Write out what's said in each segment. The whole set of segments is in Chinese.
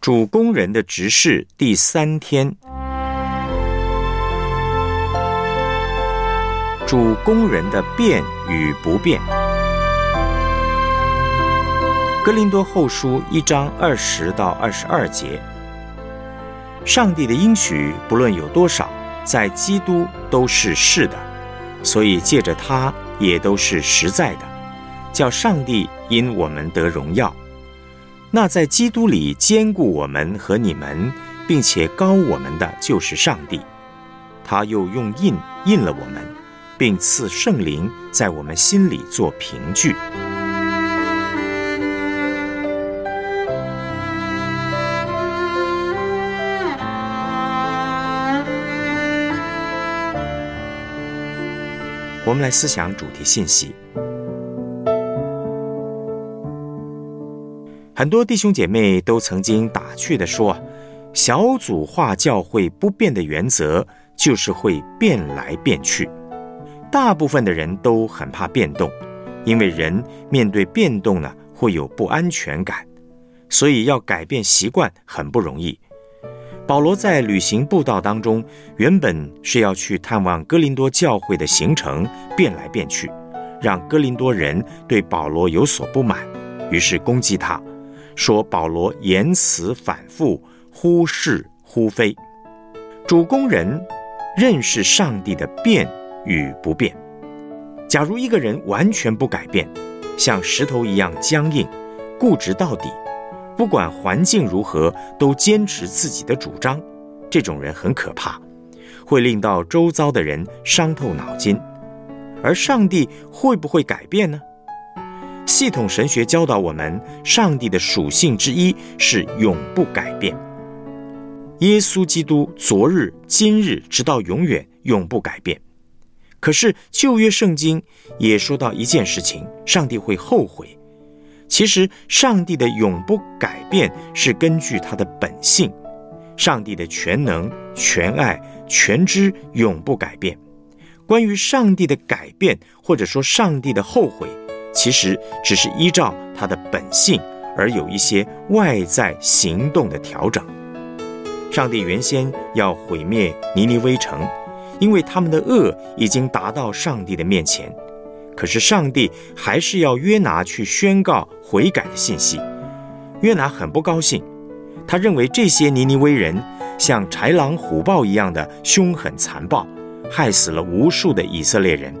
主工人的执事第三天，主工人的变与不变。格林多后书一章二十到二十二节，上帝的应许不论有多少，在基督都是是的，所以借着他也都是实在的，叫上帝因我们得荣耀。那在基督里兼顾我们和你们，并且高我们的就是上帝，他又用印印了我们，并赐圣灵在我们心里做凭据。我们来思想主题信息。很多弟兄姐妹都曾经打趣地说：“小组化教会不变的原则就是会变来变去。”大部分的人都很怕变动，因为人面对变动呢会有不安全感，所以要改变习惯很不容易。保罗在旅行步道当中，原本是要去探望哥林多教会的行程变来变去，让哥林多人对保罗有所不满，于是攻击他。说保罗言辞反复，忽是忽非。主工人认识上帝的变与不变。假如一个人完全不改变，像石头一样僵硬、固执到底，不管环境如何都坚持自己的主张，这种人很可怕，会令到周遭的人伤透脑筋。而上帝会不会改变呢？系统神学教导我们，上帝的属性之一是永不改变。耶稣基督昨日、今日，直到永远，永不改变。可是旧约圣经也说到一件事情：上帝会后悔。其实，上帝的永不改变是根据他的本性，上帝的全能、全爱、全知永不改变。关于上帝的改变，或者说上帝的后悔。其实只是依照他的本性而有一些外在行动的调整。上帝原先要毁灭尼尼微城，因为他们的恶已经达到上帝的面前。可是上帝还是要约拿去宣告悔改的信息。约拿很不高兴，他认为这些尼尼微人像豺狼虎豹一样的凶狠残暴，害死了无数的以色列人。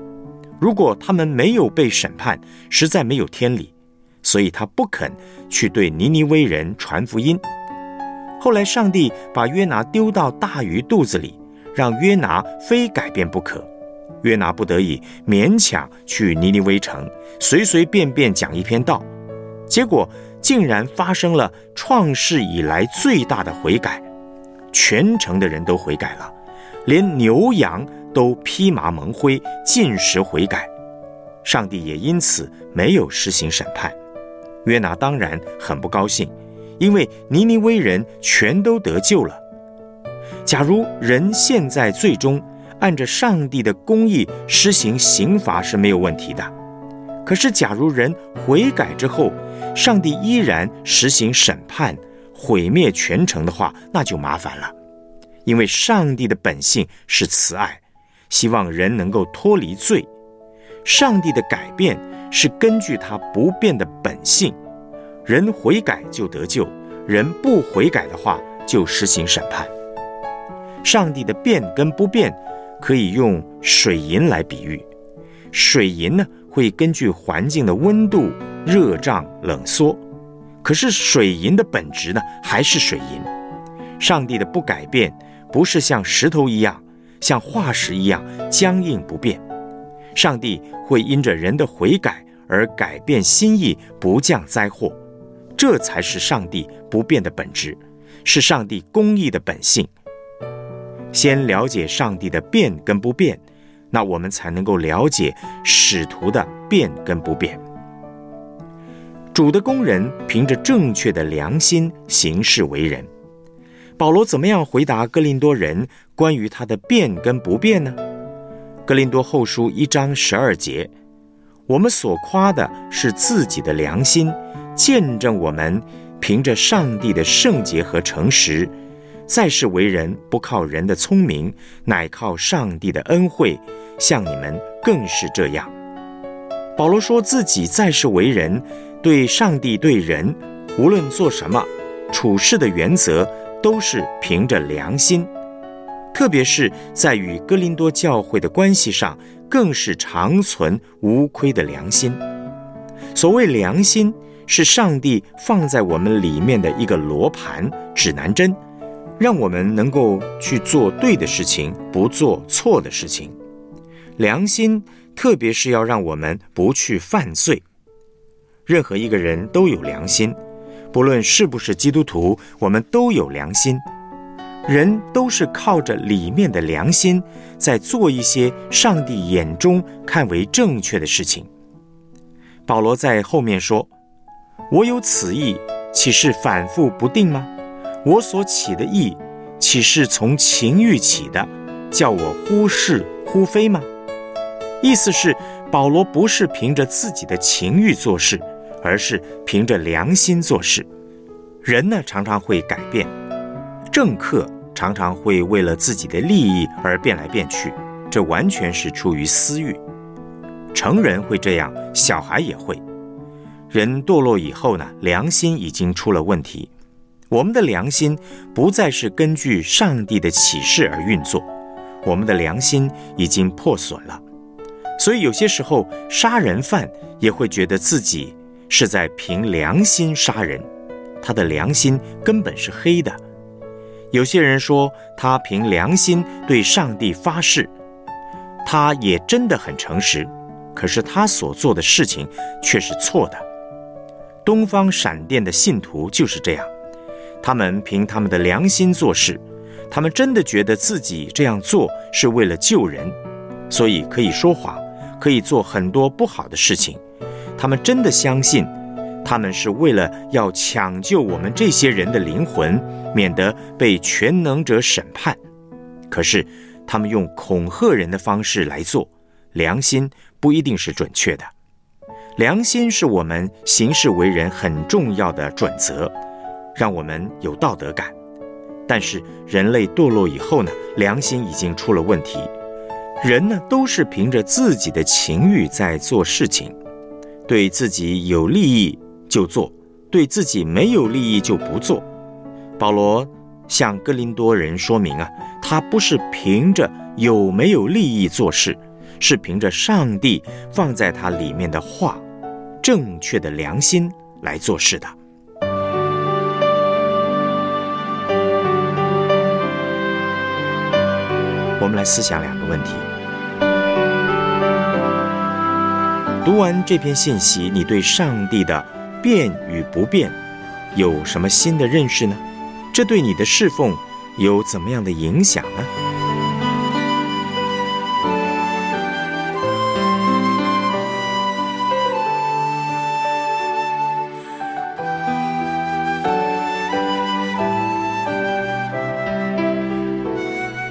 如果他们没有被审判，实在没有天理，所以他不肯去对尼尼微人传福音。后来，上帝把约拿丢到大鱼肚子里，让约拿非改变不可。约拿不得已勉强去尼尼微城，随随便便讲一篇道，结果竟然发生了创世以来最大的悔改，全城的人都悔改了，连牛羊。都披麻蒙灰，尽时悔改，上帝也因此没有实行审判。约拿当然很不高兴，因为尼尼微人全都得救了。假如人现在最终按着上帝的公义施行刑罚是没有问题的，可是假如人悔改之后，上帝依然实行审判，毁灭全城的话，那就麻烦了，因为上帝的本性是慈爱。希望人能够脱离罪，上帝的改变是根据他不变的本性，人悔改就得救，人不悔改的话就实行审判。上帝的变跟不变，可以用水银来比喻。水银呢会根据环境的温度热胀冷缩，可是水银的本质呢还是水银。上帝的不改变，不是像石头一样。像化石一样僵硬不变，上帝会因着人的悔改而改变心意，不降灾祸，这才是上帝不变的本质，是上帝公义的本性。先了解上帝的变跟不变，那我们才能够了解使徒的变跟不变。主的工人凭着正确的良心行事为人。保罗怎么样回答哥林多人关于他的变跟不变呢？哥林多后书一章十二节，我们所夸的是自己的良心，见证我们凭着上帝的圣洁和诚实，在世为人不靠人的聪明，乃靠上帝的恩惠，像你们更是这样。保罗说自己在世为人，对上帝对人，无论做什么，处事的原则都是凭着良心，特别是在与哥林多教会的关系上，更是长存无亏的良心。所谓良心。是上帝放在我们里面的一个罗盘指南针，让我们能够去做对的事情，不做错的事情。良心，特别是要让我们不去犯罪。任何一个人都有良心，不论是不是基督徒，我们都有良心。人都是靠着里面的良心，在做一些上帝眼中看为正确的事情。保罗在后面说。我有此意，岂是反复不定吗？我所起的意，岂是从情欲起的，叫我忽是忽非吗？意思是保罗不是凭着自己的情欲做事，而是凭着良心做事。人呢，常常会改变；政客常常会为了自己的利益而变来变去，这完全是出于私欲。成人会这样，小孩也会。人堕落以后呢，良心已经出了问题。我们的良心不再是根据上帝的启示而运作，我们的良心已经破损了。所以有些时候，杀人犯也会觉得自己是在凭良心杀人，他的良心根本是黑的。有些人说他凭良心对上帝发誓，他也真的很诚实，可是他所做的事情却是错的。东方闪电的信徒就是这样，他们凭他们的良心做事，他们真的觉得自己这样做是为了救人，所以可以说谎，可以做很多不好的事情。他们真的相信，他们是为了要抢救我们这些人的灵魂，免得被全能者审判。可是，他们用恐吓人的方式来做，良心不一定是准确的。良心是我们行事为人很重要的准则，让我们有道德感。但是人类堕落以后呢，良心已经出了问题。人呢都是凭着自己的情欲在做事情，对自己有利益就做，对自己没有利益就不做。保罗向哥林多人说明啊，他不是凭着有没有利益做事，是凭着上帝放在他里面的话。正确的良心来做事的。我们来思想两个问题。读完这篇信息，你对上帝的变与不变有什么新的认识呢？这对你的侍奉有怎么样的影响呢？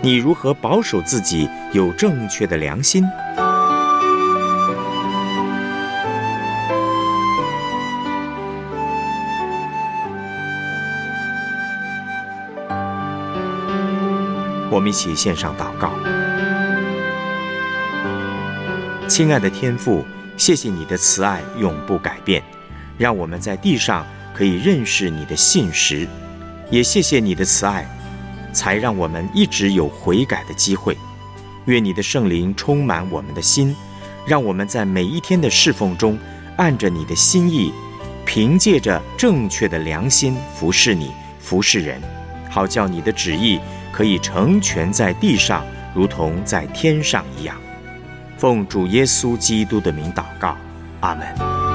你如何保守自己有正确的良心？我们一起献上祷告。亲爱的天父，谢谢你的慈爱永不改变，让我们在地上可以认识你的信实，也谢谢你的慈爱。才让我们一直有悔改的机会。愿你的圣灵充满我们的心，让我们在每一天的侍奉中，按着你的心意，凭借着正确的良心服侍你、服侍人，好叫你的旨意可以成全在地上，如同在天上一样。奉主耶稣基督的名祷告，阿门。